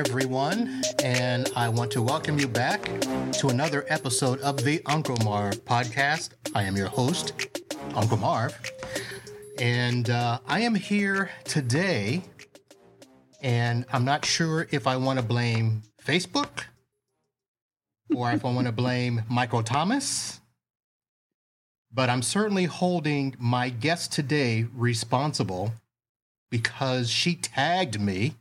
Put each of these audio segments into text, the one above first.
everyone, and I want to welcome you back to another episode of the Uncle Marv podcast. I am your host, Uncle Marv, and uh, I am here today, and I'm not sure if I want to blame Facebook or if I want to blame Michael Thomas, but I'm certainly holding my guest today responsible because she tagged me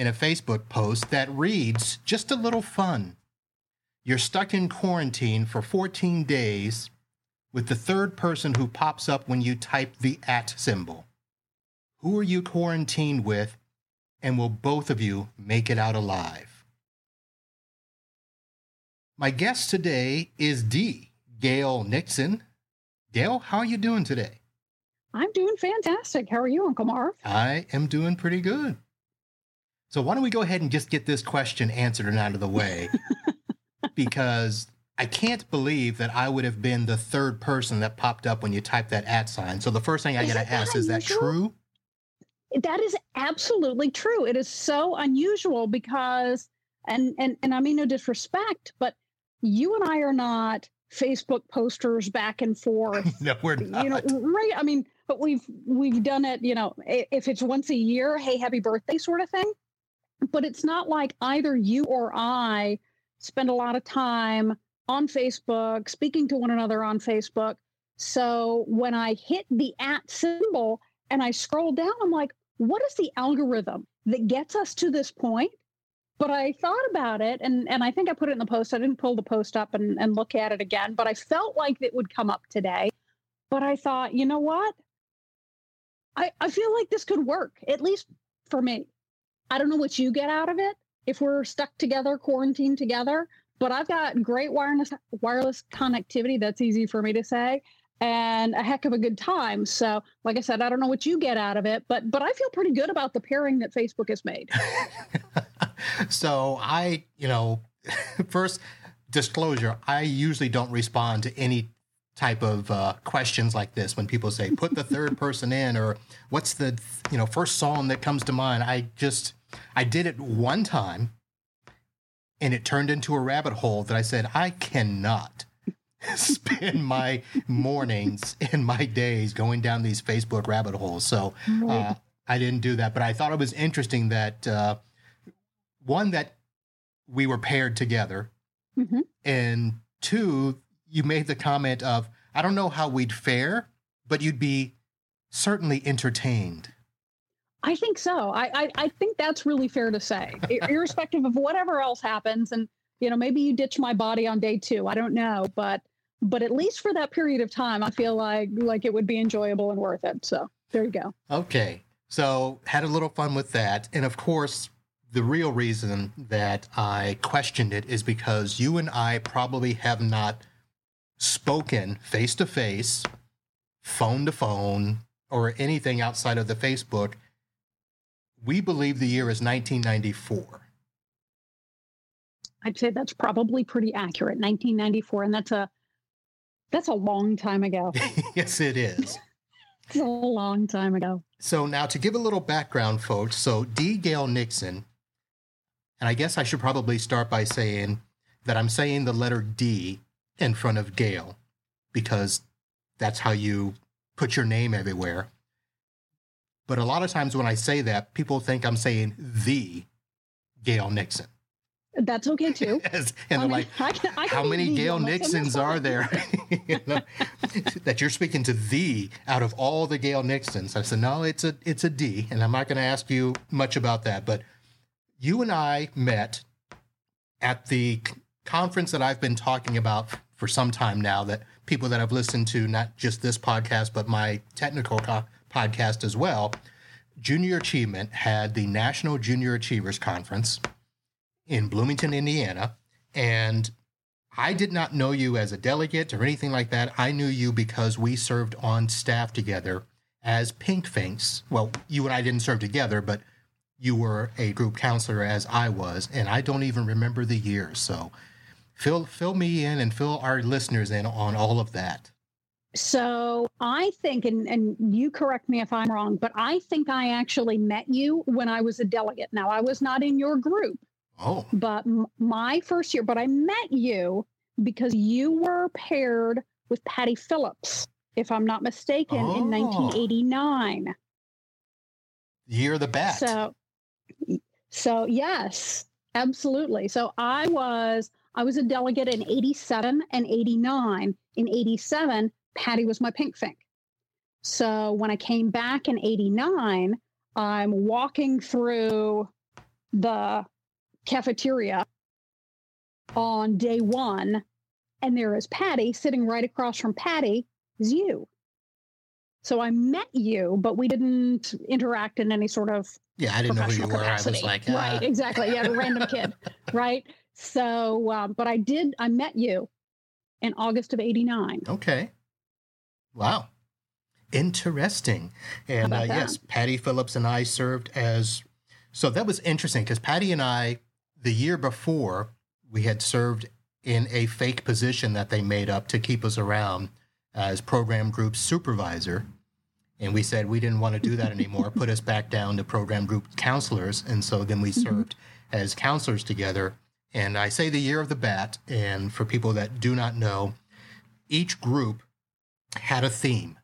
in a Facebook post that reads just a little fun. You're stuck in quarantine for 14 days with the third person who pops up when you type the at symbol. Who are you quarantined with, and will both of you make it out alive? My guest today is D. Gail Nixon. Gail, how are you doing today? I'm doing fantastic. How are you, Uncle Marv? I am doing pretty good. So why don't we go ahead and just get this question answered and out of the way? because I can't believe that I would have been the third person that popped up when you typed that at sign. So the first thing I got to ask is that true? That is absolutely true. It is so unusual because and and and I mean no disrespect, but you and I are not Facebook posters back and forth. no, we're not. You know, right? I mean, but we've we've done it. You know, if it's once a year, hey, happy birthday, sort of thing but it's not like either you or I spend a lot of time on Facebook, speaking to one another on Facebook. So when I hit the at symbol and I scroll down, I'm like, what is the algorithm that gets us to this point? But I thought about it and, and I think I put it in the post. I didn't pull the post up and, and look at it again, but I felt like it would come up today. But I thought, you know what? I, I feel like this could work, at least for me. I don't know what you get out of it if we're stuck together, quarantined together, but I've got great wireless wireless connectivity. That's easy for me to say. And a heck of a good time. So, like I said, I don't know what you get out of it, but but I feel pretty good about the pairing that Facebook has made. so I, you know, first disclosure, I usually don't respond to any type of uh, questions like this when people say put the third person in or what's the you know first song that comes to mind i just I did it one time and it turned into a rabbit hole that I said, I cannot spend my mornings and my days going down these Facebook rabbit holes. So uh, I didn't do that. But I thought it was interesting that uh, one, that we were paired together, mm-hmm. and two, you made the comment of, I don't know how we'd fare, but you'd be certainly entertained. I think so. I, I, I think that's really fair to say, irrespective of whatever else happens. And you know, maybe you ditch my body on day two. I don't know, but but at least for that period of time, I feel like like it would be enjoyable and worth it. So there you go. Okay, so had a little fun with that, and of course. The real reason that I questioned it is because you and I probably have not spoken face to face, phone to phone, or anything outside of the Facebook we believe the year is 1994. I'd say that's probably pretty accurate. 1994, and that's a that's a long time ago. yes, it is. it's a long time ago. So now to give a little background, folks. So D. Gail Nixon, and I guess I should probably start by saying that I'm saying the letter D in front of Gail because that's how you put your name everywhere. But a lot of times when I say that, people think I'm saying the Gail Nixon. That's okay too. and they're like, I can, I can how many Gail Nixons are there you know, that you're speaking to the out of all the Gail Nixons? I said, no, it's a it's a D, and I'm not going to ask you much about that. But you and I met at the conference that I've been talking about for some time now. That people that I've listened to not just this podcast but my technical co- podcast as well, Junior Achievement had the National Junior Achievers Conference in Bloomington, Indiana. And I did not know you as a delegate or anything like that. I knew you because we served on staff together as Pink Finks. Well, you and I didn't serve together, but you were a group counselor as I was, and I don't even remember the year. So fill fill me in and fill our listeners in on all of that. So I think, and, and you correct me if I'm wrong, but I think I actually met you when I was a delegate. Now, I was not in your group. Oh. But m- my first year, but I met you because you were paired with Patty Phillips, if I'm not mistaken, oh. in 1989. Year of the bat. So, so yes, absolutely. So I was I was a delegate in 87 and 89. In 87, Patty was my pink fink. So when I came back in 89, I'm walking through the cafeteria on day one, and there is Patty sitting right across from Patty is you. So I met you, but we didn't interact in any sort of yeah. I didn't know who you were. Capacity. I was like, ah. right, exactly. Yeah, a random kid, right? So, um, but I did. I met you in August of '89. Okay. Wow. Interesting. And uh, yes, Patty Phillips and I served as. So that was interesting because Patty and I, the year before, we had served in a fake position that they made up to keep us around as program group supervisor. And we said we didn't want to do that anymore, put us back down to program group counselors. And so then we served mm-hmm. as counselors together. And I say the year of the bat. And for people that do not know, each group had a theme.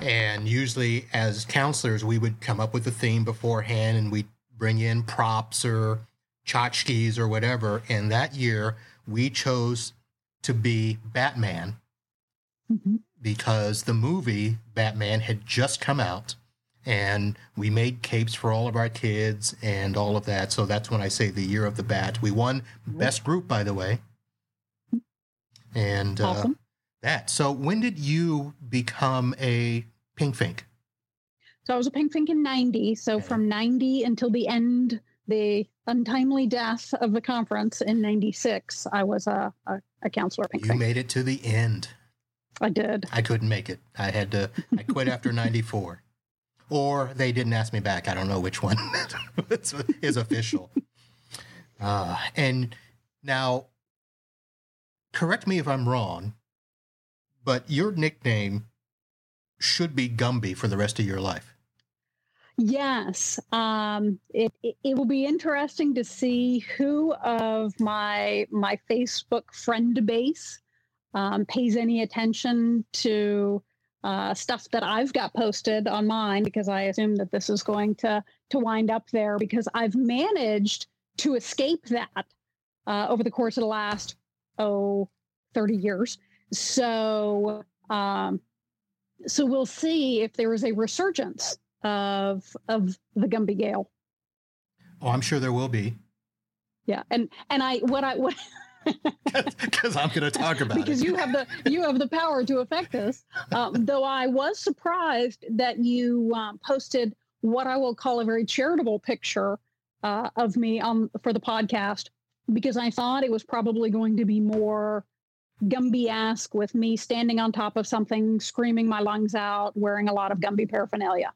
And usually, as counselors, we would come up with a theme beforehand and we'd bring in props or tchotchkes or whatever. And that year, we chose to be Batman mm-hmm. because the movie Batman had just come out and we made capes for all of our kids and all of that. So that's when I say the year of the bat. We won best group, by the way. And uh, awesome. That. So when did you become a pink fink? So I was a pink fink in 90. So okay. from 90 until the end, the untimely death of the conference in 96, I was a, a, a counselor. Pink you fink. made it to the end. I did. I couldn't make it. I had to, I quit after 94. Or they didn't ask me back. I don't know which one is official. Uh, and now, correct me if I'm wrong, but your nickname should be Gumby for the rest of your life. Yes, um, it, it, it will be interesting to see who of my my Facebook friend base um, pays any attention to uh, stuff that I've got posted on mine because I assume that this is going to to wind up there because I've managed to escape that uh, over the course of the last oh 30 years. So um, so we'll see if there is a resurgence of of the Gumby Gail. Oh, I'm sure there will be. Yeah, and and I what I what because I'm going to talk about because it. Because you have the you have the power to affect this. Um, though I was surprised that you um, posted what I will call a very charitable picture uh, of me on for the podcast because I thought it was probably going to be more Gumby-esque with me standing on top of something, screaming my lungs out, wearing a lot of Gumby paraphernalia.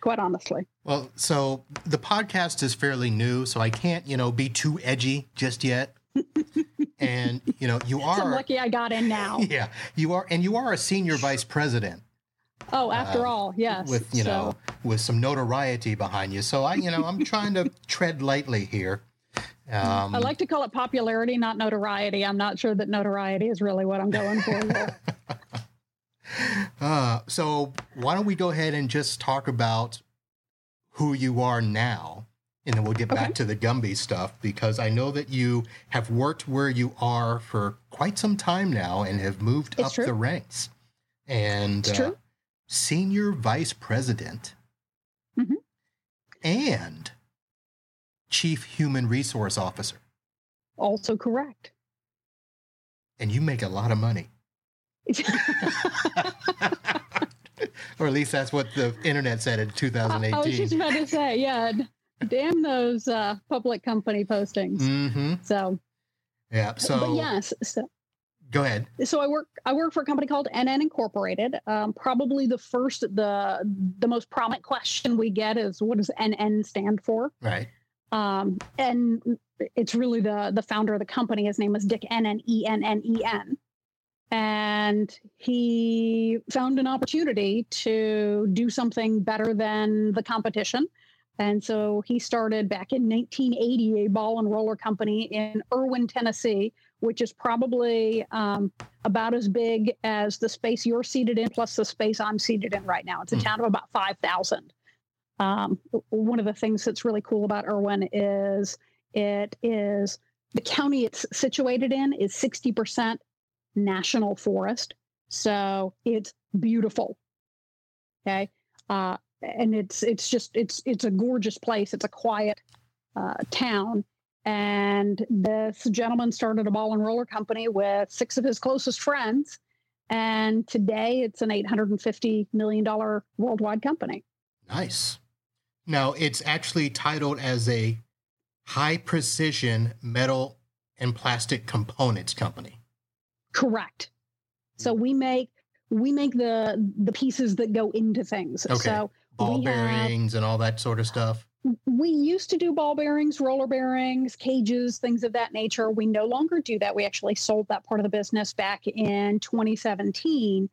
Quite honestly. Well, so the podcast is fairly new, so I can't, you know, be too edgy just yet and you know you are so lucky I got in now. Yeah, you are, and you are a senior vice president. Oh, after uh, all, yes. With you so. know, with some notoriety behind you, so I, you know, I'm trying to tread lightly here. Um, I like to call it popularity, not notoriety. I'm not sure that notoriety is really what I'm going for. uh, so why don't we go ahead and just talk about who you are now and then we'll get okay. back to the Gumby stuff because I know that you have worked where you are for quite some time now and have moved it's up true. the ranks. And uh, senior vice president mm-hmm. and chief human resource officer. Also correct. And you make a lot of money. or at least that's what the internet said in 2018. I was just about to say, yeah damn those uh, public company postings. Mm-hmm. So, yeah. So, but yes. So, go ahead. So I work. I work for a company called NN Incorporated. Um, probably the first, the the most prominent question we get is, "What does NN stand for?" Right. Um, and it's really the the founder of the company. His name is Dick Ennen, E N N E N. and he found an opportunity to do something better than the competition. And so he started back in 1980 a ball and roller company in Erwin, Tennessee, which is probably um, about as big as the space you're seated in plus the space I'm seated in right now. It's a mm. town of about 5,000. Um, one of the things that's really cool about Erwin is it is the county it's situated in is 60% national forest. So it's beautiful. Okay. Uh, and it's it's just it's it's a gorgeous place. It's a quiet uh, town, and this gentleman started a ball and roller company with six of his closest friends, and today it's an eight hundred and fifty million dollar worldwide company. Nice. Now it's actually titled as a high precision metal and plastic components company. Correct. So we make we make the the pieces that go into things. Okay. So ball bearings have, and all that sort of stuff? We used to do ball bearings, roller bearings, cages, things of that nature. We no longer do that. We actually sold that part of the business back in 2017.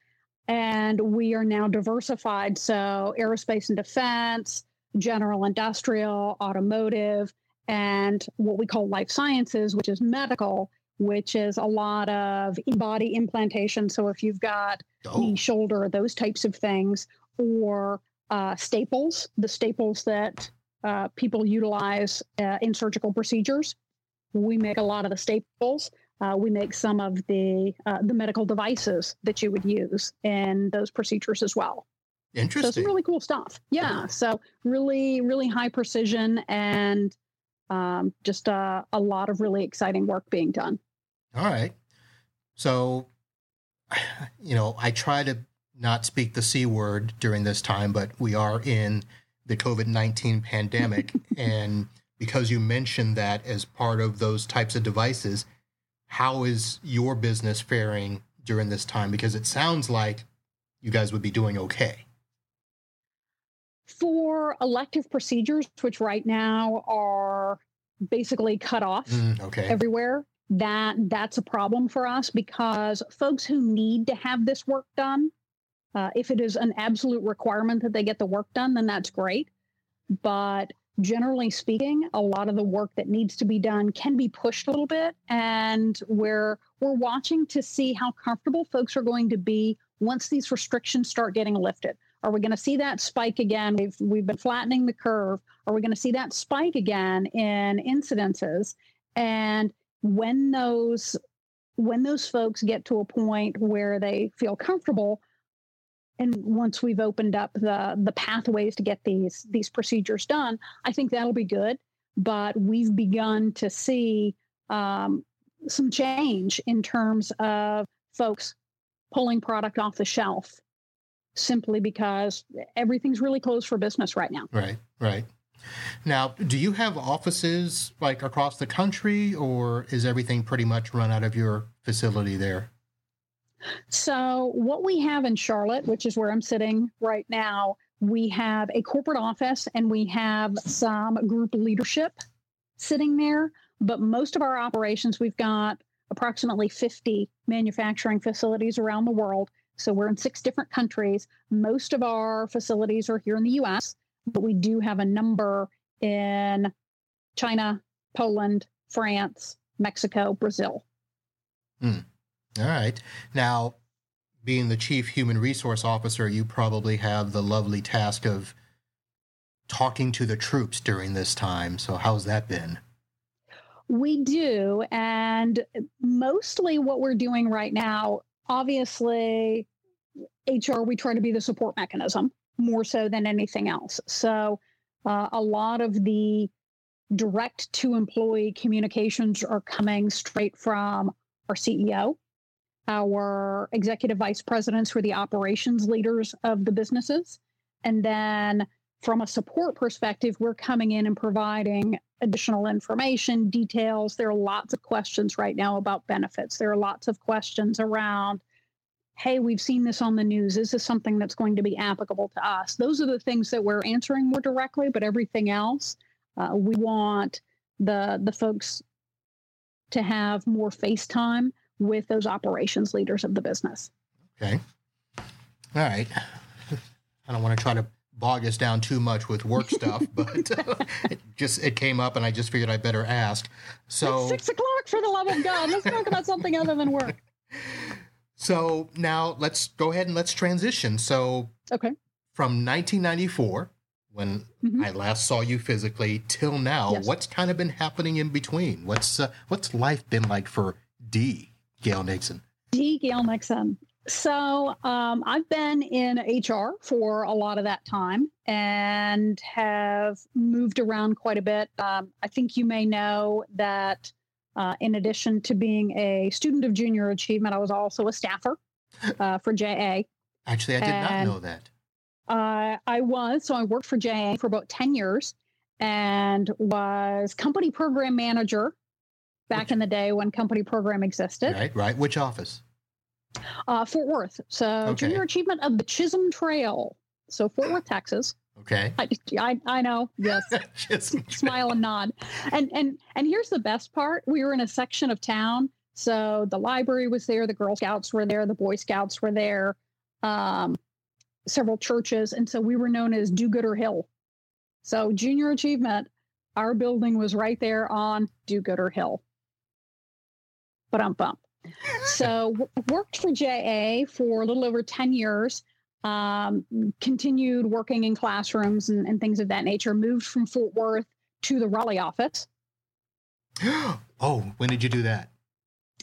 And we are now diversified. So, aerospace and defense, general industrial, automotive, and what we call life sciences, which is medical, which is a lot of body implantation. So, if you've got oh. knee, shoulder, those types of things, or uh, staples, the staples that uh, people utilize uh, in surgical procedures. We make a lot of the staples. Uh, we make some of the uh, the medical devices that you would use in those procedures as well. Interesting. So some really cool stuff. Yeah. So really, really high precision and um, just a, a lot of really exciting work being done. All right. So, you know, I try to not speak the C word during this time, but we are in the COVID 19 pandemic. and because you mentioned that as part of those types of devices, how is your business faring during this time? Because it sounds like you guys would be doing okay. For elective procedures, which right now are basically cut off mm, okay. everywhere, that that's a problem for us because folks who need to have this work done uh, if it is an absolute requirement that they get the work done, then that's great. But generally speaking, a lot of the work that needs to be done can be pushed a little bit, and we're we're watching to see how comfortable folks are going to be once these restrictions start getting lifted. Are we going to see that spike again? We've we've been flattening the curve. Are we going to see that spike again in incidences? And when those when those folks get to a point where they feel comfortable, and once we've opened up the the pathways to get these these procedures done, I think that'll be good. But we've begun to see um, some change in terms of folks pulling product off the shelf simply because everything's really closed for business right now. Right, right. Now, do you have offices like across the country, or is everything pretty much run out of your facility there? So, what we have in Charlotte, which is where I'm sitting right now, we have a corporate office and we have some group leadership sitting there. But most of our operations, we've got approximately 50 manufacturing facilities around the world. So, we're in six different countries. Most of our facilities are here in the US, but we do have a number in China, Poland, France, Mexico, Brazil. Hmm. All right. Now, being the chief human resource officer, you probably have the lovely task of talking to the troops during this time. So, how's that been? We do. And mostly what we're doing right now, obviously, HR, we try to be the support mechanism more so than anything else. So, uh, a lot of the direct to employee communications are coming straight from our CEO our executive vice presidents who are the operations leaders of the businesses. And then from a support perspective, we're coming in and providing additional information, details. There are lots of questions right now about benefits. There are lots of questions around, hey, we've seen this on the news. Is this something that's going to be applicable to us? Those are the things that we're answering more directly, but everything else, uh, we want the the folks to have more face time with those operations leaders of the business. Okay. All right. I don't want to try to bog us down too much with work stuff, but it just it came up and I just figured I better ask. So it's six o'clock for the love of God. Let's talk about something other than work. So now let's go ahead and let's transition. So okay, from 1994, when mm-hmm. I last saw you physically, till now, yes. what's kind of been happening in between? What's uh, what's life been like for D. Gail Nixon? D. Gail Nixon. So um, I've been in HR for a lot of that time and have moved around quite a bit. Um, I think you may know that uh, in addition to being a student of junior achievement, I was also a staffer uh, for JA. Actually, I did and, not know that. Uh, I was. So I worked for JA for about 10 years and was company program manager back Which, in the day when company program existed. Right, right. Which office? Uh, Fort Worth. So okay. junior achievement of the Chisholm Trail. So Fort Worth, Texas. Okay. I, I, I know. Yes. Smile and nod. And and and here's the best part. We were in a section of town. So the library was there, the Girl Scouts were there, the Boy Scouts were there, um, several churches, and so we were known as Do Gooder Hill. So junior achievement, our building was right there on Do Gooder Hill. But I'm bump so worked for JA for a little over 10 years. Um, continued working in classrooms and, and, things of that nature. Moved from Fort Worth to the Raleigh office. oh, when did you do that?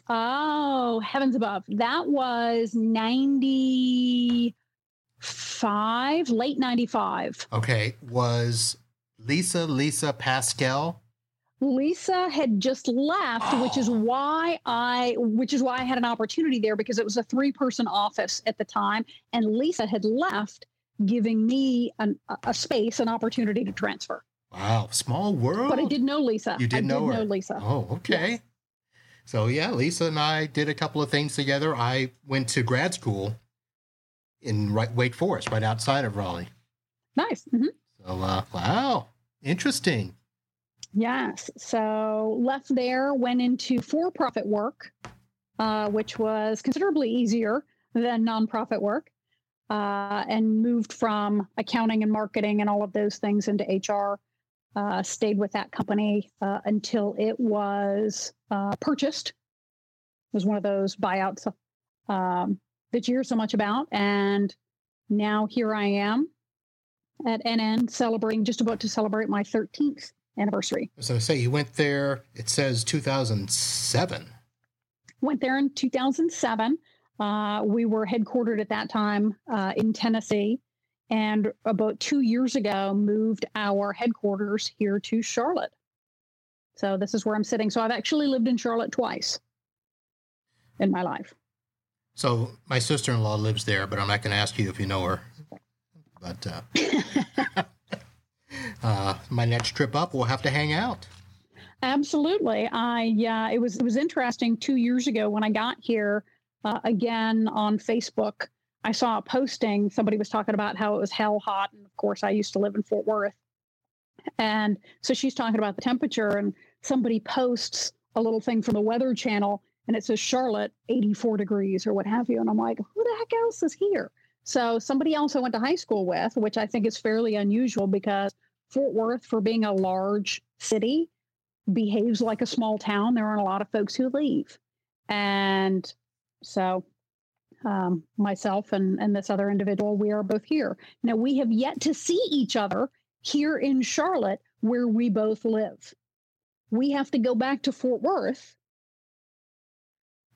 Oh, heavens above. That was 95, late 95. Okay. Was Lisa, Lisa Paskell Lisa had just left, oh. which is why I which is why I had an opportunity there because it was a three person office at the time, and Lisa had left, giving me an, a space, an opportunity to transfer. Wow, small world. But I did know Lisa. You did I know did her. know Lisa. Oh, okay. Yes. So yeah, Lisa and I did a couple of things together. I went to grad school in Wake Forest, right outside of Raleigh. Nice. Mm-hmm. So uh, wow, interesting. Yes. So left there, went into for profit work, uh, which was considerably easier than nonprofit work, uh, and moved from accounting and marketing and all of those things into HR. Uh, stayed with that company uh, until it was uh, purchased. It was one of those buyouts um, that you hear so much about. And now here I am at NN celebrating, just about to celebrate my 13th anniversary. So I say you went there, it says 2007. Went there in 2007. Uh, we were headquartered at that time uh, in Tennessee. And about two years ago, moved our headquarters here to Charlotte. So this is where I'm sitting. So I've actually lived in Charlotte twice in my life. So my sister in law lives there, but I'm not going to ask you if you know her. But uh, uh, my next trip up, we'll have to hang out. Absolutely. I yeah, it was it was interesting. Two years ago when I got here, uh, again on Facebook, I saw a posting. Somebody was talking about how it was hell hot, and of course, I used to live in Fort Worth, and so she's talking about the temperature, and somebody posts a little thing from the Weather Channel, and it says Charlotte 84 degrees or what have you, and I'm like, who the heck else is here? So somebody else I went to high school with, which I think is fairly unusual because Fort Worth, for being a large city, behaves like a small town. There aren't a lot of folks who leave. And so um, myself and, and this other individual, we are both here. Now, we have yet to see each other here in Charlotte, where we both live. We have to go back to Fort Worth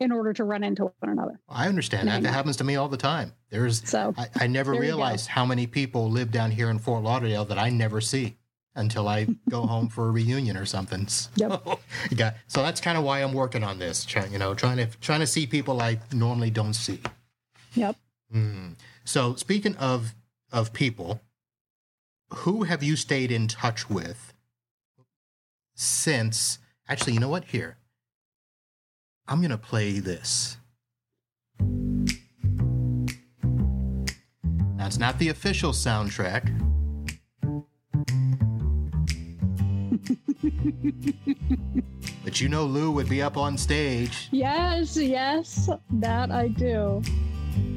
in order to run into one another. I understand that. That happens to me all the time. There's so I, I never realized how many people live down here in Fort Lauderdale that I never see until I go home for a reunion or something. So, yep. yeah, so that's kind of why I'm working on this. Trying, you know, trying to trying to see people I normally don't see. Yep. Mm. So speaking of of people, who have you stayed in touch with since? Actually, you know what? Here, I'm going to play this. Now, it's not the official soundtrack. But you know Lou would be up on stage. Yes, yes, that I do.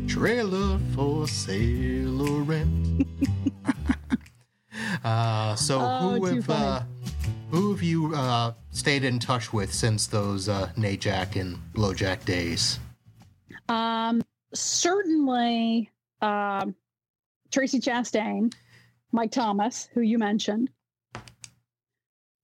Trailer for sailoring. uh, so Oh, who have uh, who have you uh, stayed in touch with since those uh, NAJAC and Blowjack days? Um, certainly, um, Tracy Chastain, Mike Thomas, who you mentioned.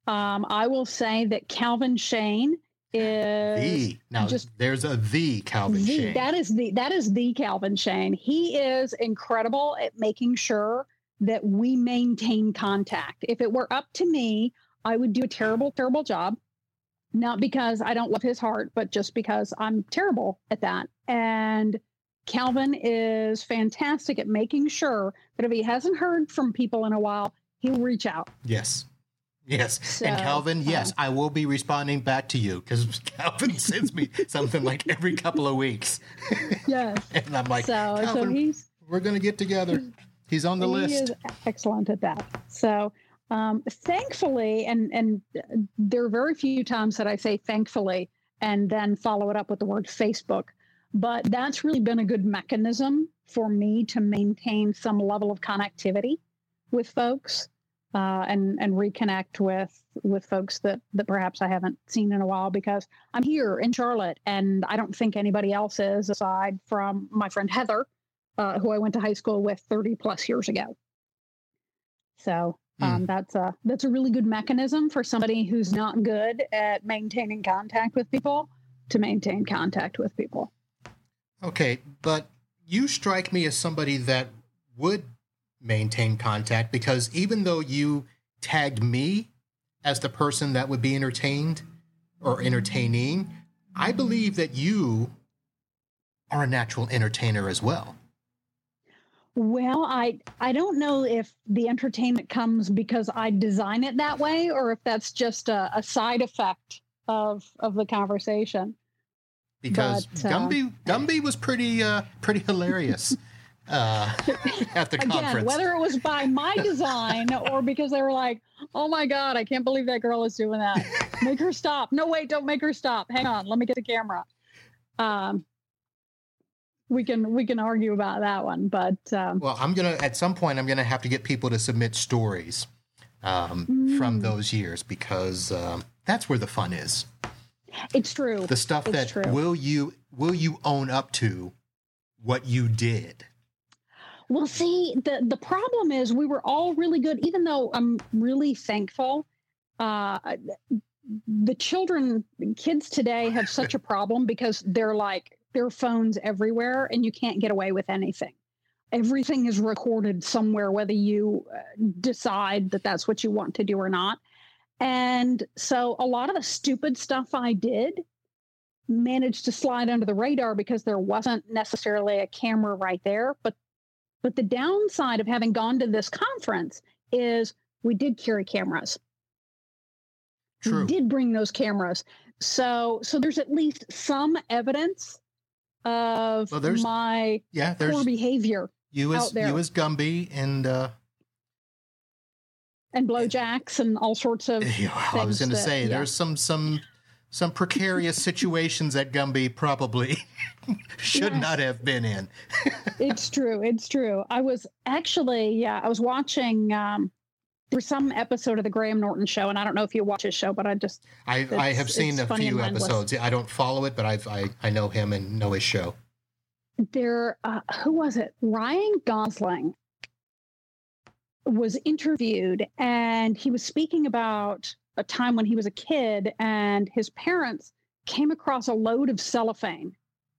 Um, I will say that Calvin Shane is The now just- there's a the Calvin the, Shane. that is the that is the Calvin Shane. He is incredible at making sure that we maintain contact. If it were up to me, I would do a terrible, terrible job. Not because I don't love his heart, but just because I'm terrible at that. And Calvin is fantastic at making sure that if he hasn't heard from people in a while, he'll reach out. yes. Yes. So, and Calvin, yes, um, I will be responding back to you because Calvin sends me something like every couple of weeks. Yes. And I'm like, so, so he's we're going to get together. He's on the he list. He is excellent at that. So, um, thankfully, and and there are very few times that I say thankfully and then follow it up with the word Facebook, but that's really been a good mechanism for me to maintain some level of connectivity with folks uh, and and reconnect with with folks that that perhaps I haven't seen in a while because I'm here in Charlotte and I don't think anybody else is aside from my friend Heather uh, who I went to high school with 30 plus years ago. So um, that's a that's a really good mechanism for somebody who's not good at maintaining contact with people to maintain contact with people. Okay, but you strike me as somebody that would maintain contact because even though you tagged me as the person that would be entertained or entertaining, I believe that you are a natural entertainer as well. Well, I I don't know if the entertainment comes because I design it that way or if that's just a, a side effect of of the conversation. Because But, uh, Gumby Gumby was pretty uh, pretty hilarious uh, at the Again, conference. whether it was by my design or because they were like, "Oh my god, I can't believe that girl is doing that. Make her stop. No, wait, don't make her stop. Hang on, let me get the camera." Um, we can we can argue about that one, but um, Well, I'm gonna at some point I'm gonna have to get people to submit stories um, from Mm. those years because um, that's where the fun is. it's true. The stuff It's that true. will you will you own up to what you did. Well, see, the the problem is we were all really good, even though I'm really thankful. Uh, the children, kids today have such a problem because they're like their phones everywhere, and you can't get away with anything. Everything is recorded somewhere, whether you uh, decide that that's what you want to do or not. And so, a lot of the stupid stuff I did managed to slide under the radar because there wasn't necessarily a camera right there, but but the downside of having gone to this conference is we did carry cameras. True. We did bring those cameras. So so there's at least some evidence of Well, there's- my Yeah, poor there's behavior you as you as Gumby and uh, and blowjacks and all sorts of you know, I was going to say yeah. there's some some some precarious situations that Gumby probably should Yes. not have been in. it's true. It's true. I was actually, yeah, I was watching um was some episode of the Graham Norton show, and I don't know if you watch his show, but I just I, I have seen a few episodes. I don't follow it, but I've, I I know him and know his show. there uh, who was it ryan gosling was interviewed and he was speaking about a time when he was a kid and his parents came across a load of cellophane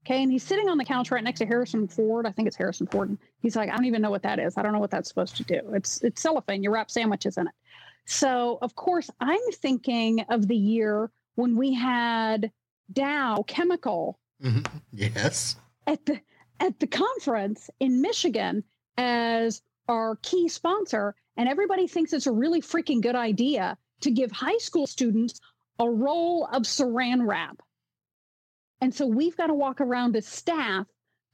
okay and he's sitting on the couch right next to harrison ford i think it's harrison ford and he's like i don't even know what that is i don't know what that's supposed to do it's it's cellophane you wrap sandwiches in it so of course i'm thinking of the year when we had dow chemical Mhm. Yes. at the at the conference in Michigan as our key sponsor and everybody thinks it's a really freaking good idea to give high school students a roll of saran wrap. And so we've got to walk around as staff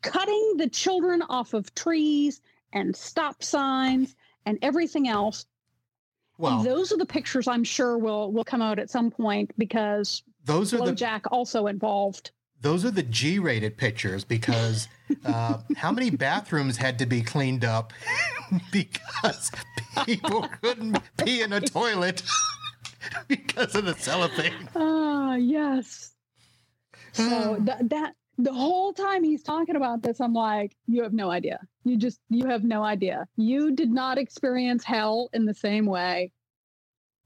cutting the children off of trees and stop signs and everything else Well, those are the pictures I'm sure will will come out at some point because those are the Jack also involved. Those are the G-rated pictures because uh, how many bathrooms had to be cleaned up because people couldn't pee in a toilet because of the cellophane. Ah, uh, yes. So th- that the whole time he's talking about this, I'm like, you have no idea. You just, you have no idea. You did not experience hell in the same way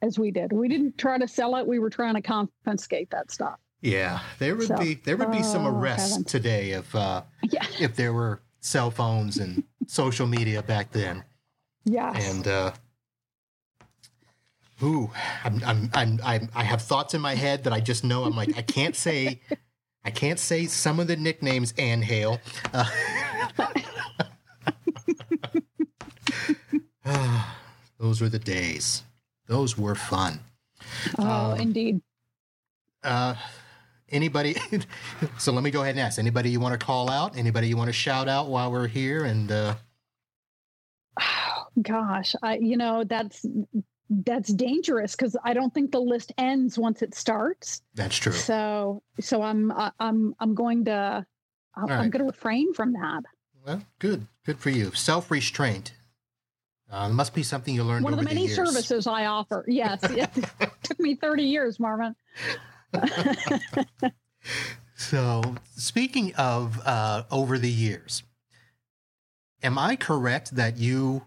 as we did. We didn't try to sell it. We were trying to confiscate that stuff. Yeah, there would so, be there would be some oh, arrests heaven. today if uh, yeah. if there were cell phones and social media back then. Yeah, and uh, ooh, I'm, I'm I'm I'm I have thoughts in my head that I just know I'm like I can't say I can't say some of the nicknames Ann Hale. Uh, those were the days. Those were fun. Oh, um, indeed. Uh, anybody? so let me go ahead and ask. Anybody you want to call out? Anybody you want to shout out while we're here? And uh... oh, gosh, I you know that's that's dangerous because I don't think the list ends once it starts. That's true. So so I'm I'm I'm going to I'm, right. I'm going to refrain from that. Well, good, good for you. Self restraint. Uh, must be something you learned. One of the many the services I offer. Yes, it took me 30 years, Marvin. so, speaking of uh, over the years, am I correct that you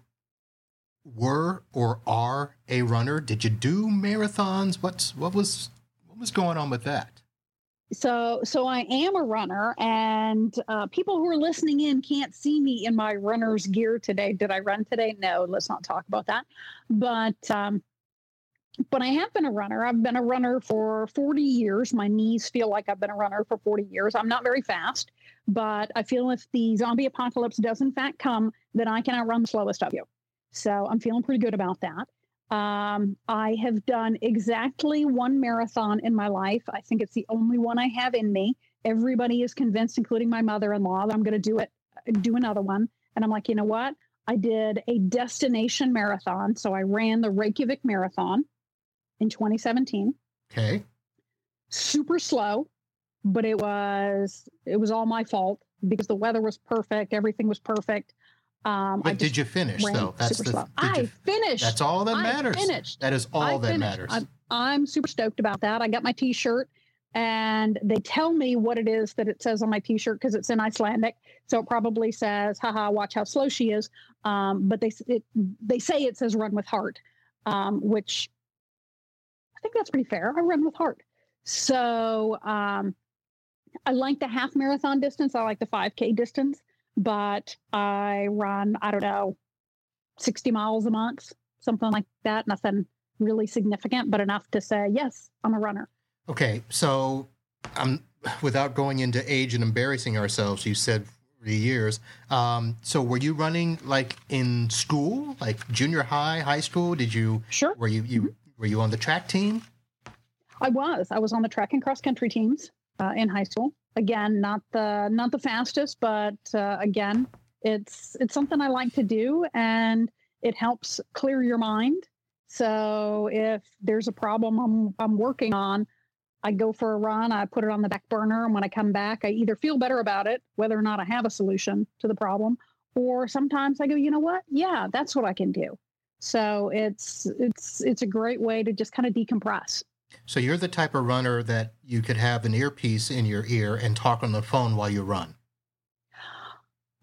were or are a runner? Did you do marathons? What's what was what was going on with that? So, so I am a runner, and uh, people who are listening in can't see me in my runner's gear today. Did I run today? No, let's not talk about that. But um, but I have been a runner. I've been a runner for 40 years. My knees feel like I've been a runner for 40 years. I'm not very fast, but I feel if the zombie apocalypse does in fact come, then I can outrun the slowest of you. So I'm feeling pretty good about that. Um, I have done exactly one marathon in my life. I think it's the only one I have in me. Everybody is convinced, including my mother-in-law, that I'm going to do it, do another one. And I'm like, you know what? I did a destination marathon. So I ran the Reykjavik Marathon in 2017. Okay. Super slow, but it was it was all my fault because the weather was perfect, everything was perfect. Um, but did you finish though? That's the. I you, finished. That's all that matters. I finished. That is all I that finished. matters. I'm, I'm super stoked about that. I got my T-shirt, and they tell me what it is that it says on my T-shirt because it's in Icelandic, so it probably says "Haha, watch how slow she is." Um, but they it, they say it says "Run with heart," um, which I think that's pretty fair. I run with heart. So um, I like the half marathon distance. I like the 5K distance but I run, I don't know, 60 miles a month, something like that. Nothing really significant, but enough to say, yes, I'm a runner. Okay. So um, without going into age and embarrassing ourselves, you said three years. Um, so were you running like in school, like junior high, high school? Did you, sure. Were you, you, mm-hmm. were you on the track team? I was. I was on the track and cross country teams uh, in high school again not the not the fastest but uh, again it's it's something i like to do and it helps clear your mind. So if there's a problem i'm i'm working on i go for a run i put it on the back burner and when i come back i either feel better about it whether or not i have a solution to the problem or sometimes i go you know what? Yeah that's what i can do. So it's it's it's a great way to just kind of decompress so you're the type of runner that you could have an earpiece in your ear and talk on the phone while you run.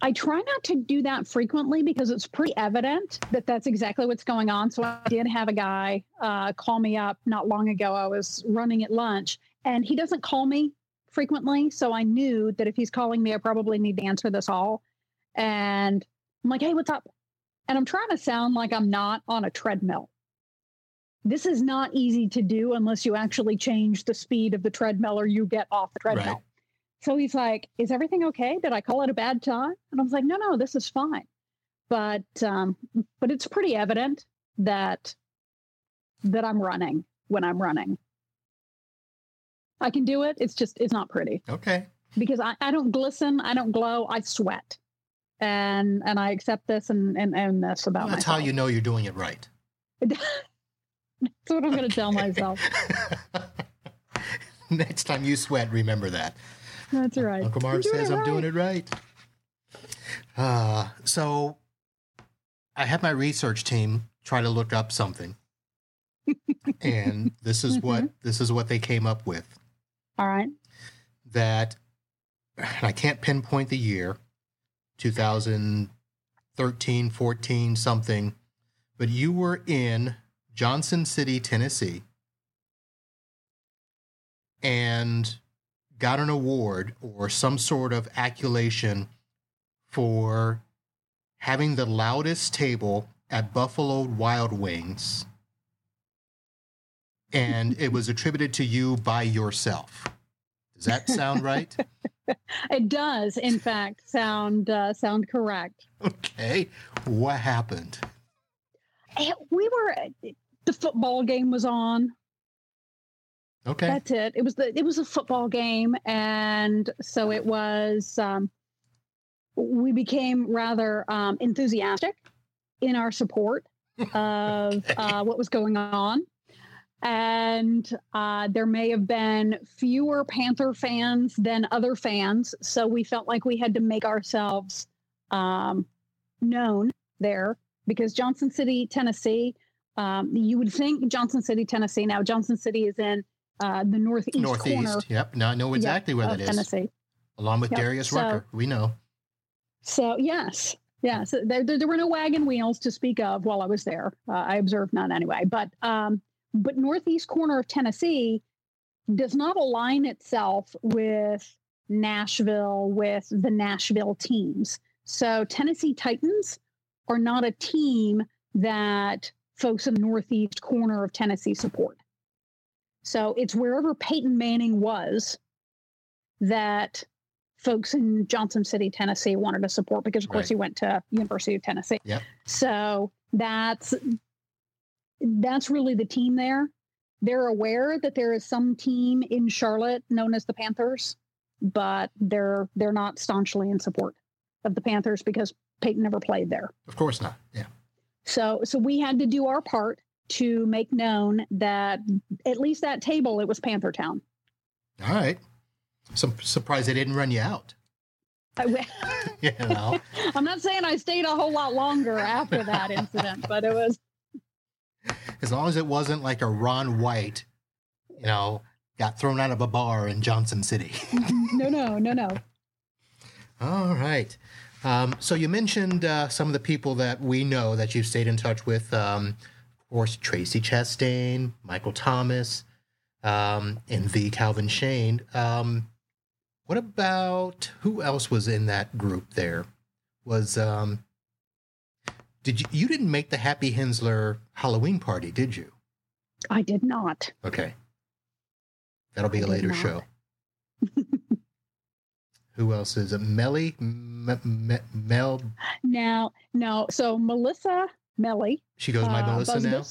I try not to do that frequently because it's pretty evident that that's exactly what's going on. So I did have a guy uh, call me up not long ago. I was running at lunch and he doesn't call me frequently. So I knew that if he's calling me, I probably need to answer this all. And I'm like, hey, what's up? And I'm trying to sound like I'm not on a treadmill this is not easy to do unless you actually change the speed of the treadmill or you get off the treadmill. Right. So he's like, "Is everything okay? Did I call it a bad time?" And I was like, "No, no, this is fine." But um, but it's pretty evident that that I'm running when I'm running. I can do it. It's just it's not pretty. Okay. Because I, I don't glisten, I don't glow, I sweat. And and I accept this and and, and this about well, that's myself. how you know you're doing it right. That's what I'm going to tell myself. Next time you sweat, remember that. That's right. Uncle Marv says I'm doing it right. Uh, so I had my research team try to look up something. and this is what Mhm. this is what they came up with. All right. That and I can't pinpoint the year, 2013, 14, something, but you were in Johnson City, Tennessee, and got an award or some sort of accolation for having the loudest table at Buffalo Wild Wings. And it was attributed to you by yourself. Does that sound right? It does, in fact, sound uh, sound correct. okay. What happened? Eh, We were the football game was on. Okay. That's it. It was the it was a football game, and so it was. Um, we became rather um, enthusiastic in our support of Okay. uh, what was going on, and uh, there may have been fewer Panther fans than other fans, so we felt like we had to make ourselves um, known there because Johnson City, Tennessee. Um, you would think Johnson City, Tennessee. Now Johnson City is in uh, the northeast, corner Northeast. Yep. Now I know exactly where that is. Tennessee. Along with Yep. Darius So- Rucker. We know. So yes, yes, there, there, there were no wagon wheels to speak of while I was there. Uh, I observed none anyway. But um, but northeast corner of Tennessee does not align itself with Nashville with the Nashville teams. So Tennessee Titans are not a team that folks in the northeast corner of Tennessee support. So it's wherever Peyton Manning was that folks in Johnson City, Tennessee wanted to support because of course Right. he went to University of Tennessee. Yep. So that's that's really the team there. They're aware that there is some team in Charlotte known as the Panthers, but they're they're not staunchly in support of the Panthers because Peyton never played there. Of course not. Yeah. So so we had to do our part to make known that at least that table it was Panther Town. All right. So surprised they didn't run you out. I, You know. I'm not saying I stayed a whole lot longer after that incident, but it was as long as it wasn't like a Ron White, you know, got thrown out of a bar in Johnson City. no, no, no, no. All right. Um, so you mentioned uh, some of the people that we know that you've stayed in touch with. Um, of course, Tracy Chastain, Michael Thomas, um, and the Calvin Shane. Um, what about who else was in that group? There was. Um, did you? You didn't make the Happy Hensler Halloween party, did you? I did not. Okay. That'll be I a later show. Who else is it? Melly? M- M- Mel? Now, no. So Melissa Melly. She goes by uh, Melissa now?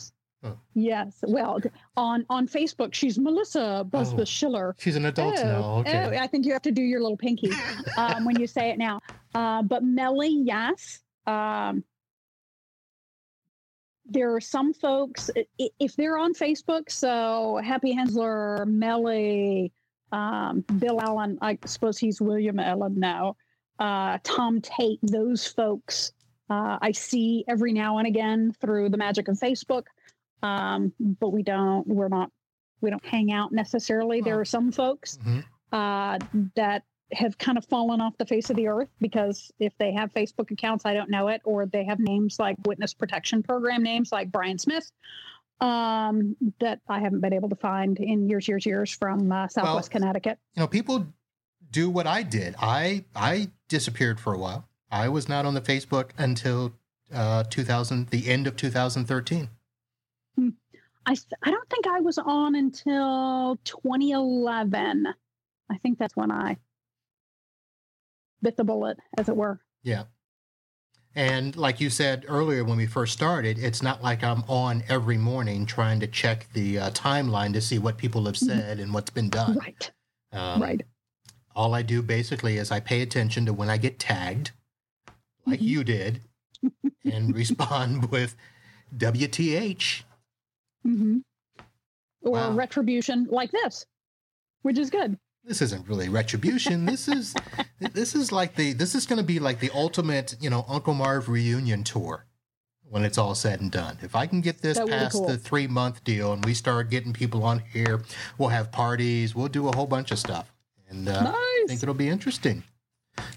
Oh. Yes. Well, on on Facebook, she's Melissa Busbus Oh. Schiller. She's an adult now. Okay. oh, I think you have to do your little pinky um, when you say it now. Uh, but Melly, yes. Um, there are some folks, if they're on Facebook, so Happy Hensler, Melly, um, Bill Allen, I suppose he's William Allen now, uh, Tom Tate, those folks uh, I see every now and again through the magic of Facebook. Um, but we don't, we're not, we don't hang out necessarily. There are some folks Mhm. uh, that have kind of fallen off the face of the earth because if they have Facebook accounts, I don't know it, or they have names like Witness Protection Program names like Brian Smith um, that I haven't been able to find in years, years, years from uh, Southwest Connecticut. You know, people do what I did. I I disappeared for a while. I was not on the Facebook until uh, 2000, the end of 2013. I, I don't think I was on until 2011. I think that's when I bit the bullet, as it were. Yeah. And like you said earlier when we first started, it's not like I'm on every morning trying to check the uh, timeline to see what people have Mhm. said and what's been done. Right, Um, right. All I do basically is I pay attention to when I get tagged, like Mhm. you did, and respond with WTH. Mm-hmm. or Wow. retribution like this, which is good. This isn't really retribution. This is this is like the this is going to be like the ultimate, you know, Uncle Marv reunion tour when it's all said and done. If I can get this past cool. the three month deal and we start getting people on here, we'll have parties, we'll do a whole bunch of stuff, and uh, I think it'll be interesting.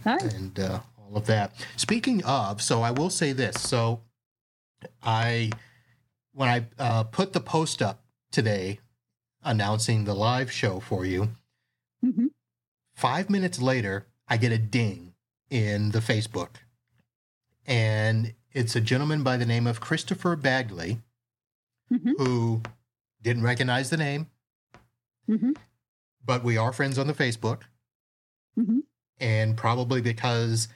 Nice. and uh, all of that. Speaking of, so I will say this. So I, when I uh, put the post up today announcing the live show for you, five minutes later, I get a ding in the Facebook. And it's a gentleman by the name of Christopher Bagley hmm who didn't recognize the name, hmm but we are friends on the Facebook. hmm and probably because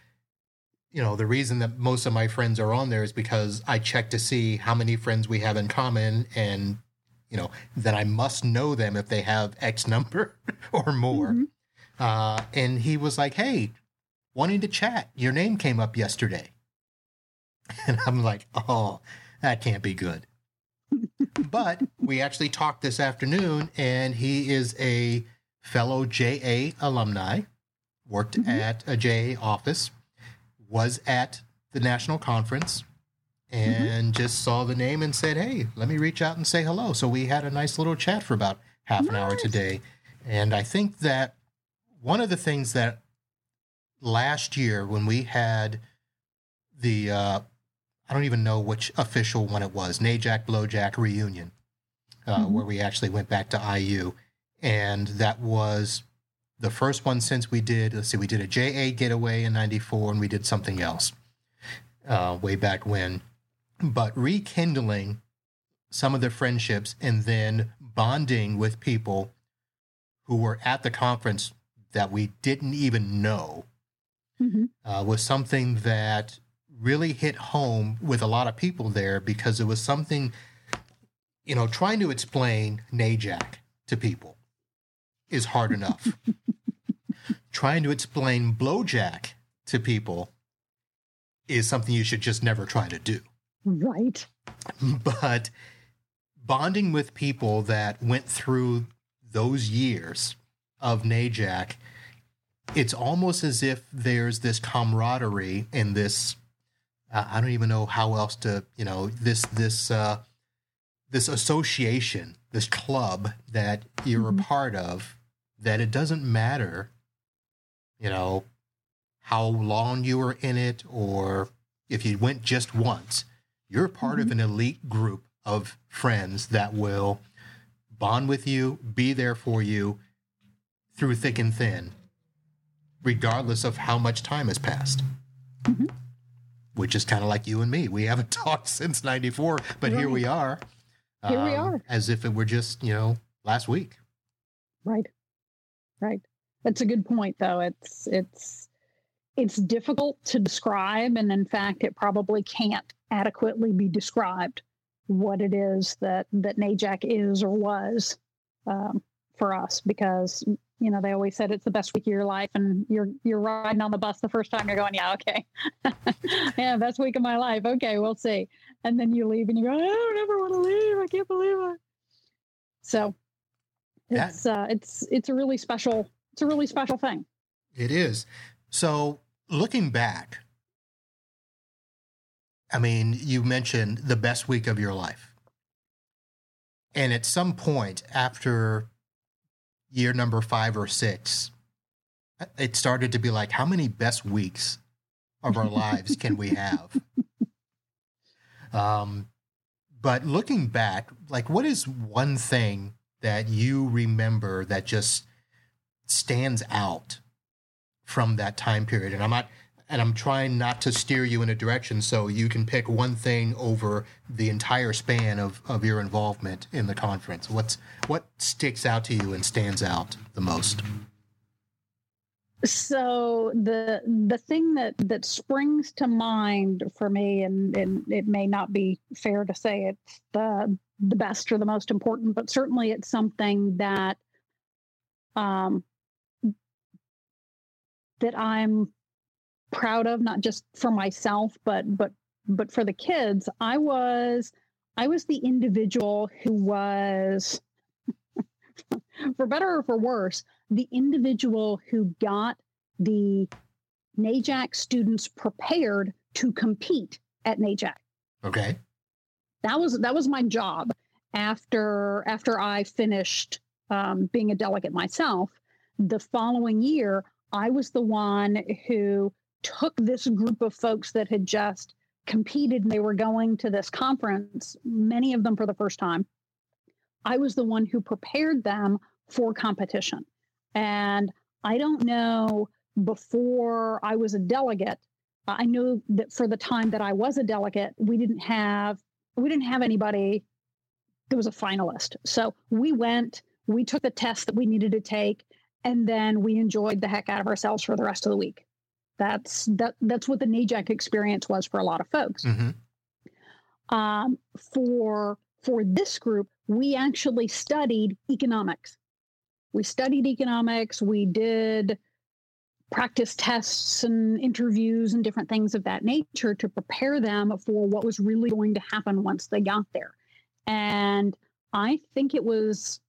you know the reason that most of my friends are on there is because I check to see how many friends we have in common and you know that I must know them if they have X number or more. Uh, and he was like, "Hey, wanting to chat. Your name came up yesterday," and I'm like, "Oh, that can't be good." but we actually talked this afternoon, and he is a fellow JA alumni worked Mhm. at a JA office, was at the national conference, and just saw the name and said, Hey, let me reach out and say hello. So we had a nice little chat for about half an hour today. And I think that one of the things that last year when we had the, uh, I don't even know which official one it was, NAJAC Blowjack reunion, uh, Mhm. where we actually went back to IU. And that was the first one since we did, let's see, we did a JA getaway in 94 and we did something else uh, way back when. But rekindling some of the friendships and then bonding with people who were at the conference that we didn't even know hmm uh, was something that really hit home with a lot of people there because it was something, you know, trying to explain NAJAC to people is hard enough. trying to explain Blowjack to people is something you should just never try to do. Right. But bonding with people that went through those years of NAJAC, it's almost as if there's this camaraderie and this uh, I don't even know how else to, you know, this this uh this association, this club that you're a Mhm. part of that it doesn't matter, you know, how long you were in it or if you went just once you're part of an elite group of friends that will bond with you, be there for you through thick and thin, regardless of how much time has passed. Mhm. Which is kind of like you and me. We haven't talked since 94, but here we are. Here we um, are. As if it were just, you know, last week. Right. Right. That's a good point though. It's it's it's difficult to describe and in fact it probably can't adequately be described what it is that that NAJAC is or was um, for us because you know they always said it's the best week of your life and you're you're riding on the bus the first time. You're going yeah okay. Yeah best week of my life. Okay we'll see. And then you leave and you go I don't ever want to leave. I can't believe it. So it's uh it's it's a really special it's a really special thing. It is. So looking back, I mean, you mentioned the best week of your life. And at some point after year number five or six, it started to be like, how many best weeks of our lives can we have? Um, but looking back, like, what is one thing that you remember that just stands out from that time period? And I'm not, and I'm trying not to steer you in a direction so you can pick one thing over the entire span of, of your involvement in the conference. What's what sticks out to you and stands out the most? so the the thing that that springs to mind for me and and it may not be fair to say it's the the best or the most important but certainly it's something that um that I'm proud of not just for myself but but but for the kids I was I was the individual who was for better or for worse, the individual who got the NAJAC students prepared to compete at NAJAC. Okay. That was that was my job after after I finished um, being a delegate myself. The following year, I was the one who took this group of folks that had just competed and they were going to this conference, many of them for the first time. I was the one who prepared them for competition. And I don't know before I was a delegate, I knew that for the time that I was a delegate, we didn't have we didn't have anybody that was a finalist. So we went, we took the test that we needed to take, and then we enjoyed the heck out of ourselves for the rest of the week. That's that that's what the NAJAC experience was for a lot of folks. Mm-hmm. Um, for for this group, we actually studied economics. We studied economics. We did practice tests and interviews and different things of that nature to prepare them for what was really going to happen once they got there. And I think it was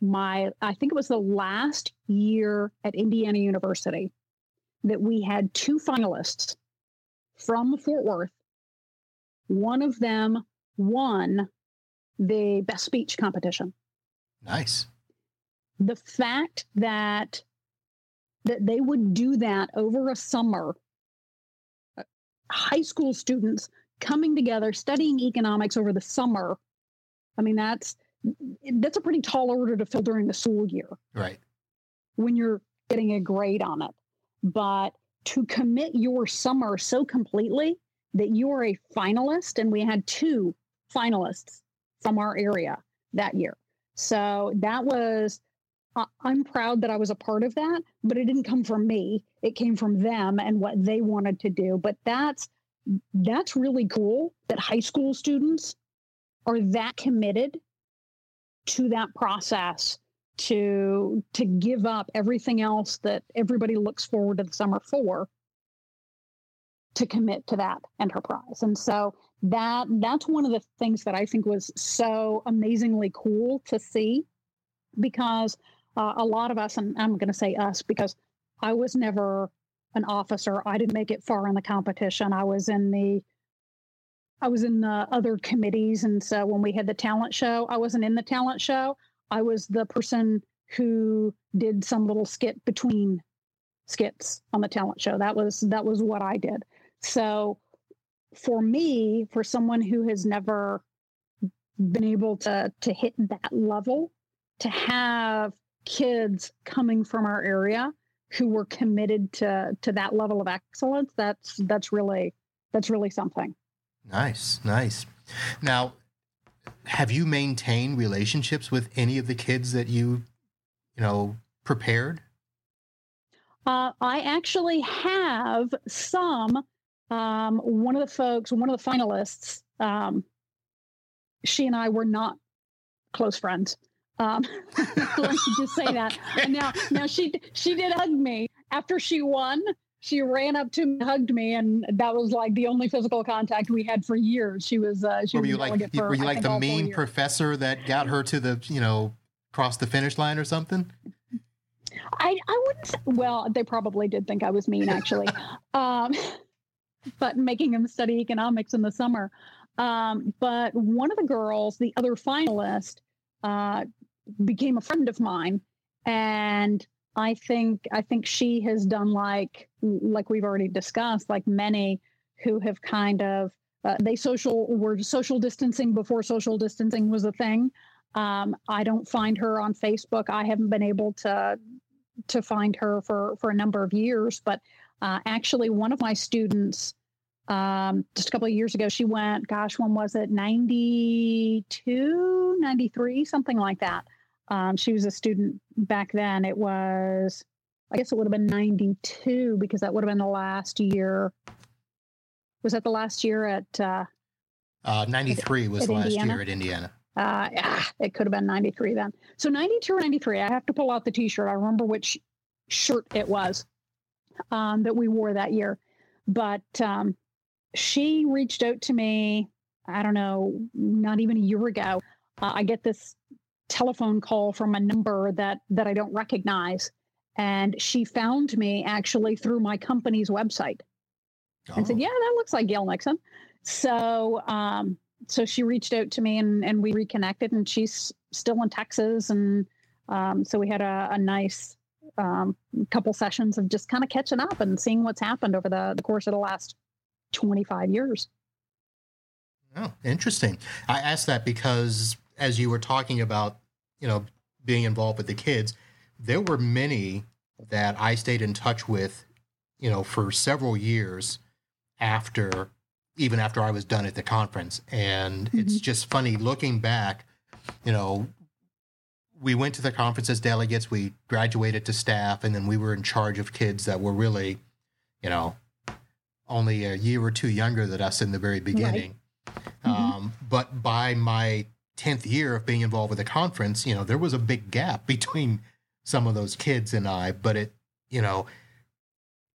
my, I think it was the last year at Indiana University that we had two finalists from Fort Worth. One of them won the best speech competition. Nice. The fact that that they would do that over a summer, uh, high school students coming together studying economics over the summer. I mean, that's that's a pretty tall order to fill during the school year. Right. When you're getting a grade on it. But to commit your summer so completely that you're a finalist, and we had two finalists from our area that year. So that was I'm proud that I was a part of that, but it didn't come from me. It came from them and what they wanted to do. But that's that's really cool that high school students are that committed to that process to to give up everything else that everybody looks forward to the summer for to commit to that enterprise. And so that that's one of the things that I think was so amazingly cool to see because uh, a lot of us, and I'm going to say us because I was never an officer. I didn't make it far in the competition. I was in the I was in the other committees, and so when we had the talent show, I wasn't in the talent show. I was the person who did some little skit between skits on the talent show. That was that was what I did. So for me, for someone who has never been able to to hit that level, to have kids coming from our area who were committed to to that level of excellence that's that's really that's really something nice nice now have you maintained relationships with any of the kids that you you know prepared uh, i actually have some um, one of the folks one of the finalists um, she and i were not close friends um, let me just say that. Now, now she she did hug me after she won. She ran up to me, hugged me, and that was like the only physical contact we had for years. She was. Uh, she were was you like for, were you like the mean professor that got her to the you know cross the finish line or something? I I wouldn't. Say, well, they probably did think I was mean actually, um, but making them study economics in the summer. Um, but one of the girls, the other finalist, uh, became a friend of mine and i think i think she has done like like we've already discussed like many who have kind of uh, they social were social distancing before social distancing was a thing. Um, i don't find her on facebook. I haven't been able to to find her for for a number of years but uh, actually one of my students um, just a couple of years ago she went gosh when was it? 92 93 something like that um, she was a student back then. It was, I guess it would have been 92 because that would have been the last year. Was that the last year at? Uh, uh, 93 was the last Indiana? year at Indiana. Uh, yeah, it could have been 93 then. So 92 or 93. I have to pull out the t shirt. I remember which shirt it was um, that we wore that year. But um, she reached out to me, I don't know, not even a year ago. Uh, I get this telephone call from a number that that I don't recognize. And she found me actually through my company's website oh. and said. "Yeah, that looks like Gail Nixon." So, um, so she reached out to me and and we reconnected, and she's still in Texas, and um, so we had a, a nice um, couple sessions of just kind of catching up and seeing what's happened over the, the course of the last 25 years. Oh, interesting. I asked that because as you were talking about, you know, being involved with the kids, there were many that I stayed in touch with, you know, for several years after, even after I was done at the conference. And mm-hmm. it's just funny looking back, you know, we went to the conference as delegates, we graduated to staff, and then we were in charge of kids that were really, you know, only a year or two younger than us in the very beginning. Right. Mm-hmm. Um, but by my 10th year of being involved with the conference, you know, there was a big gap between some of those kids and I, but it, you know,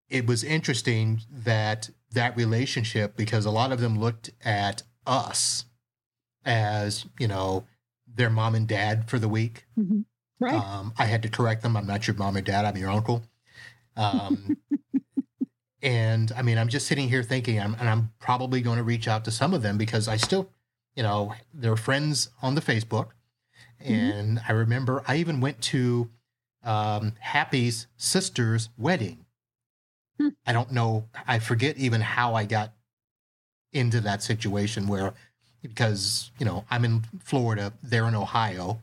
it was interesting that that relationship because a lot of them looked at us as, you know, their mom and dad for the week. Mm-hmm. Right. Um, I had to correct them. I'm not your mom or dad. I'm your uncle. Um, And I mean, I'm just sitting here thinking, I'm, and I'm probably going to reach out to some of them because I still, you know, they're friends on the Facebook. Mm-hmm. And. I remember I even went to um, Happy's sister's wedding. Hmm. I don't know, I forget even how I got into that situation where, because, you know, I'm in Florida, they're in Ohio.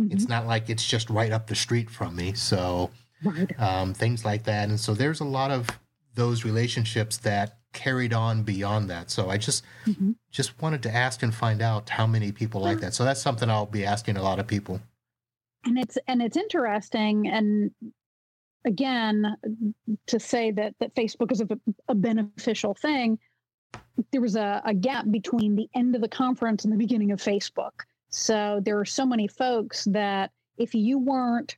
Mm-hmm. It's not like it's just right up the street from me. So, right. um, things like that. And so there's a lot of those relationships that carried on beyond that. So I just mm-hmm. just wanted to ask and find out how many people like that. So that's something I'll be asking a lot of people. And it's and it's interesting and again to say that that Facebook is a, a beneficial thing. There was a, a gap between the end of the conference and the beginning of Facebook. So there are so many folks that if you weren't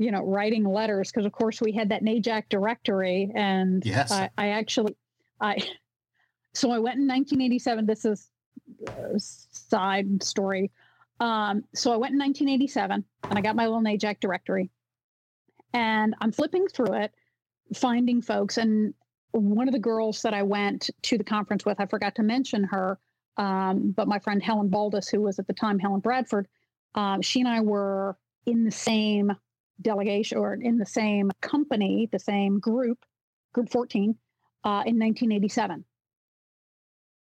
you know, writing letters because, of course, we had that NAJAC directory, and yes. I, I actually, I, so I went in 1987. This is a side story. Um, so I went in 1987, and I got my little NAJAC directory, and I'm flipping through it, finding folks, and one of the girls that I went to the conference with, I forgot to mention her, um, but my friend Helen Baldus, who was at the time Helen Bradford, um, she and I were in the same delegation or in the same company, the same group, Group 14, uh, in 1987.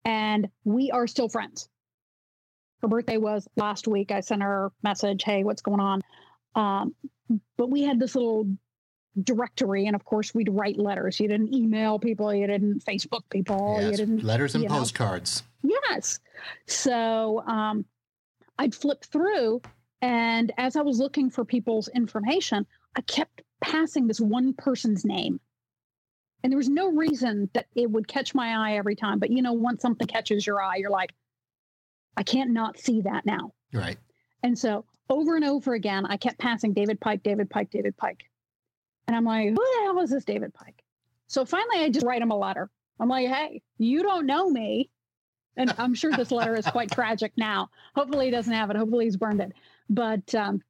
And we are still friends. Her birthday was last week. I sent her a message, hey, what's going on? Um, but we had this little directory, and of course, we'd write letters. You didn't email people, you didn't Facebook people, yes, you didn't letters and postcards. Know. Yes. So um, I'd flip through and as I was looking for people's information, I kept passing this one person's name. And there was no reason that it would catch my eye every time. But you know, once something catches your eye, you're like, I can't not see that now. Right. And so over and over again, I kept passing David Pike, David Pike, David Pike. And I'm like, who the hell is this David Pike? So finally, I just write him a letter. I'm like, hey, you don't know me. And I'm sure this letter is quite tragic now. Hopefully, he doesn't have it. Hopefully, he's burned it. But um,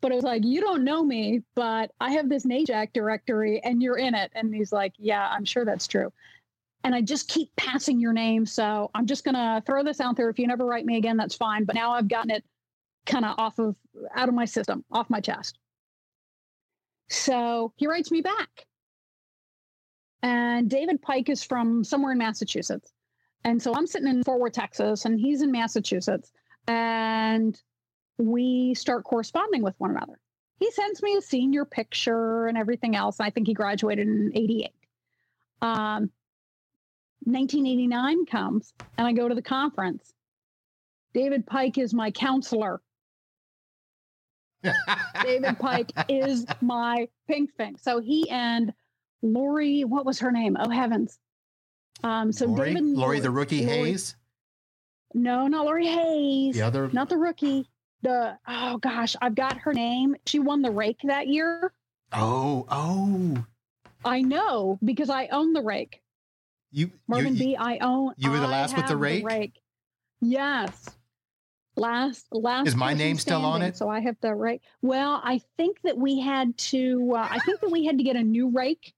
but it was like, you don't know me, but I have this NAJAC directory and you're in it. And he's like, yeah, I'm sure that's true. And I just keep passing your name. So I'm just going to throw this out there. If you never write me again, that's fine. But now I've gotten it kind of off of, out of my system, off my chest. So he writes me back. And David Pike is from somewhere in Massachusetts. And so I'm sitting in Fort Worth, Texas, and he's in Massachusetts. And we start corresponding with one another. He sends me a senior picture and everything else. I think he graduated in 88. Um, 1989 comes and I go to the conference. David Pike is my counselor. David Pike is my pink thing. So he and Lori, what was her name? Oh heavens. Um, so Lori, David Lori, the rookie Lori, Hayes. No, not Lori Hayes. The other, not the rookie the oh gosh, I've got her name. She won the rake that year. Oh, oh. I know because I own the rake. You Mervyn you, B, I own You were the last with the rake? the rake. Yes. last last Is my name still on it? So I have the write. Well, I think that we had to. Uh, I think that we had to get a new rake.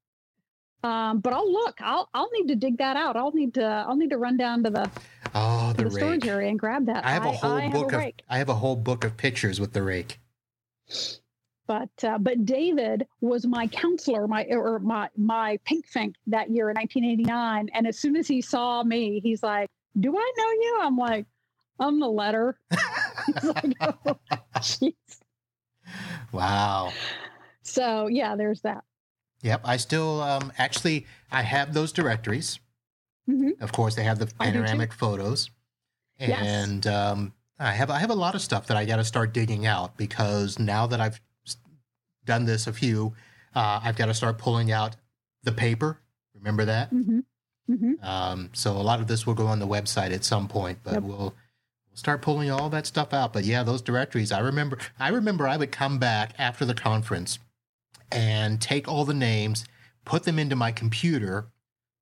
Um, but I'll look. I'll I'll need to dig that out. I'll need to I'll need to run down to the, Oh, the the storage area and grab that. I have a whole I book a of rake. I have a whole book of pictures with the rake. But uh, but David was my counselor, my or my my pink fink that year in 1989. And as soon as he saw me, he's like, "Do I know you?" I'm like, "I'm the letter." He's like, "Oh, jeez." Wow. So yeah, there's that. Yep. I still um actually I have those directories. hmm Of course, they have the I do too. panoramic photos, Yes. and um, I have I have a lot of stuff that I got to start digging out because now that I've done this a few, uh, I've got to start pulling out the paper. Remember that? hmm hmm Um, so a lot of this will go on the website at some point, but Yep. we'll we'll start pulling all that stuff out. But yeah, those directories. I remember. I remember I would come back after the conference and take all the names, put them into my computer,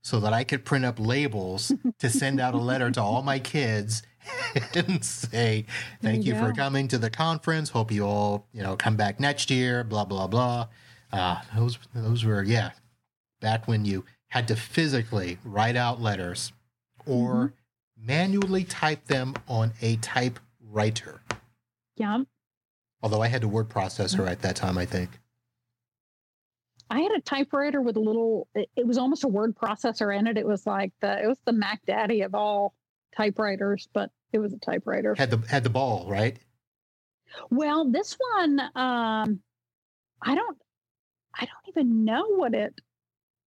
so that I could print up labels to send out a letter to all my kids and say, "Thank you you, for coming to the conference. Hope you all you know come back next year." Blah blah blah. Uh, those those were yeah, back when you had to physically write out letters or Mm-hmm. manually type them on a typewriter. Yeah. Although I had a word Mm-hmm. processor at that time, I think. I had a typewriter with a little. It, it was almost a word processor in it. It was like the. It was the Mac Daddy of all typewriters, but it was a typewriter. Had the had the ball, right? Well, this one, um, I don't. I don't even know what it.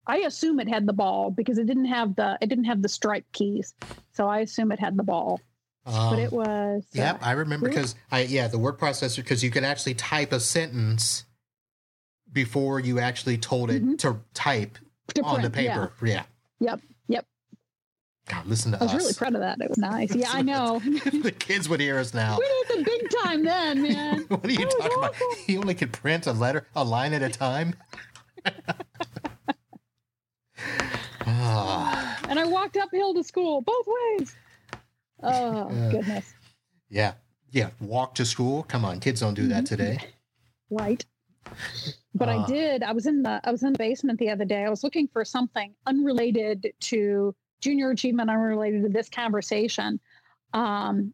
I assume it had the ball because it didn't have the. It didn't have the stripe keys, so I assume it had the ball. Um, but it was. uh, Yep, I remember because I yeah the word processor because you could actually type a sentence before you actually told it Mhm. to type to on the print, yeah. paper. Yeah. Yep, yep. God, listen to us. I was us. really proud of that. It was nice. Yeah, I know. the kids would hear us now. We did the big time then, man. what are you That talking about? You only could print a letter, a line at a time. Ah, and I walked uphill to school both ways. Oh Yeah. goodness, yeah, yeah. Walk to school. Come on, kids don't do that Mhm. today. right? But Ah. I did. I was in the I was in the basement the other day. I was looking for something unrelated to junior achievement, unrelated to this conversation. Um,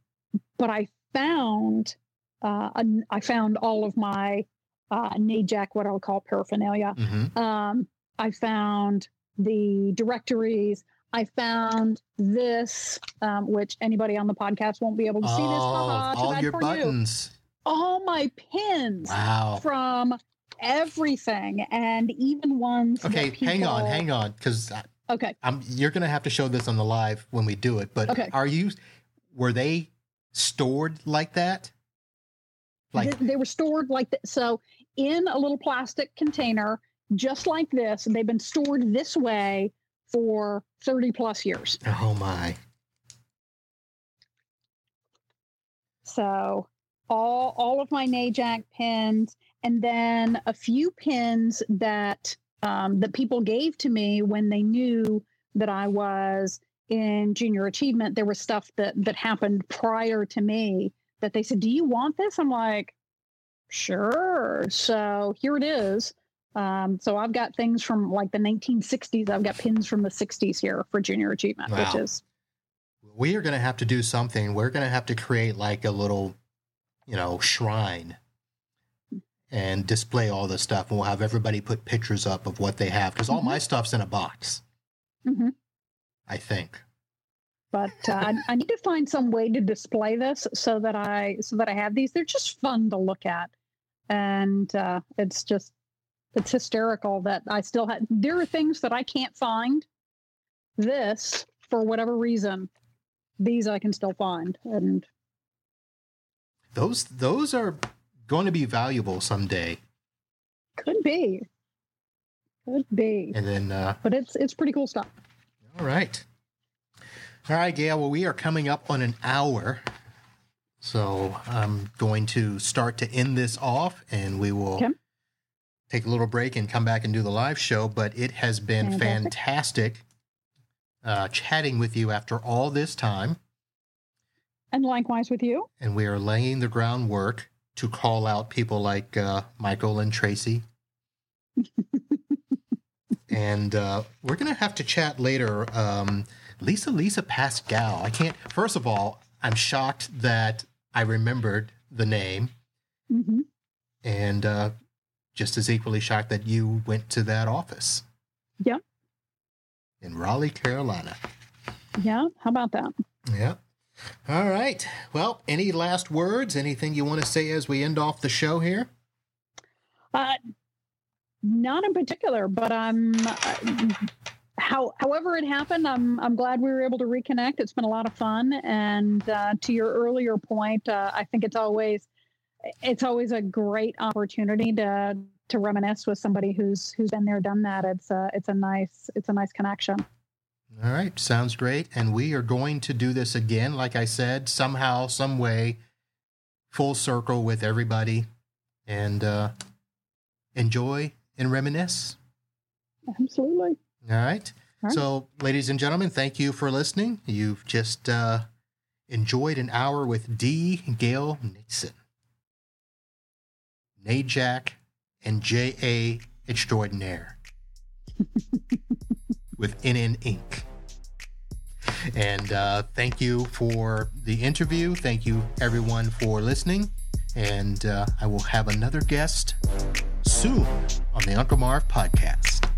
but I found uh, I found all of my uh, NAJAC, what I'll call paraphernalia. hmm um, I found the directories. I found this, um, which anybody on the podcast won't be able to see this. Oh, Haha, all your for you. buttons. All my pins Wow. from everything, and even ones. Okay, hang on, hang on, because Okay, I'm you're gonna have to show this on the live when we do it. But Okay. are you were they stored like that? Like They- they were stored like that. So in a little plastic container, just like this, and they've been stored this way for thirty plus years. oh my. So all all of my NAJAC pins, and then a few pins that um, that people gave to me when they knew that I was in junior achievement. There was stuff that that happened prior to me that they said, "Do you want this?" I'm like, "Sure." So here it is. Um, so I've got things from like the 1960s. I've got pins from the 60s here for junior achievement, which is We are gonna have to do something. We're gonna have to create like a little, you know, shrine and display all this stuff. And we'll have everybody put pictures up of what they have because all Mhm. my stuff's in a box. Mhm. I think. but uh, I, I need to find some way to display this so that I so that I have these. They're just fun to look at, and uh, it's just it's hysterical that I still have. There are things that I can't find. This for whatever reason, these I can still find, and Those those are going to be valuable someday. could be, could be. And then uh, But it's it's pretty cool stuff. All right. All right, Gail. Well, we are coming up on an hour. So I'm going to start to end this off and we will Okay. take a little break and come back and do the live show. But it has been Fantastic. fantastic, uh, chatting with you after all this time. And likewise with you. And we are laying the groundwork to call out people like uh, Michael and Tracy. and uh, we're going to have to chat later. Um, Lisa Lisa Paskell. I can't, first of all, I'm shocked that I remembered the name. Mm-hmm. And uh, just as equally shocked that you went to that office. Yeah. In Raleigh, Carolina. Yeah. How about that? Yeah. All right. Well, any last words? Anything you want to say as we end off the show here? Uh, not in particular, but I'm. Uh, how, however it happened, I'm I'm glad we were able to reconnect. It's been a lot of fun, and uh, to your earlier point, uh, I think it's always it's always a great opportunity to to reminisce with somebody who's who's been there, done that. It's a it's a nice it's a nice connection. All right, sounds great. And we are going to do this again, like I said, somehow, some way, full circle with everybody, and uh, enjoy and reminisce. Absolutely. All right. All right. So, ladies and gentlemen, thank you for listening. You've just uh, enjoyed an hour with D. Gail Nixon. NAJAC and J.A. Extraordinaire with NN Inc. And uh, thank you for the interview. Thank you, everyone, for listening. And uh, I will have another guest soon on the Uncle Marv podcast.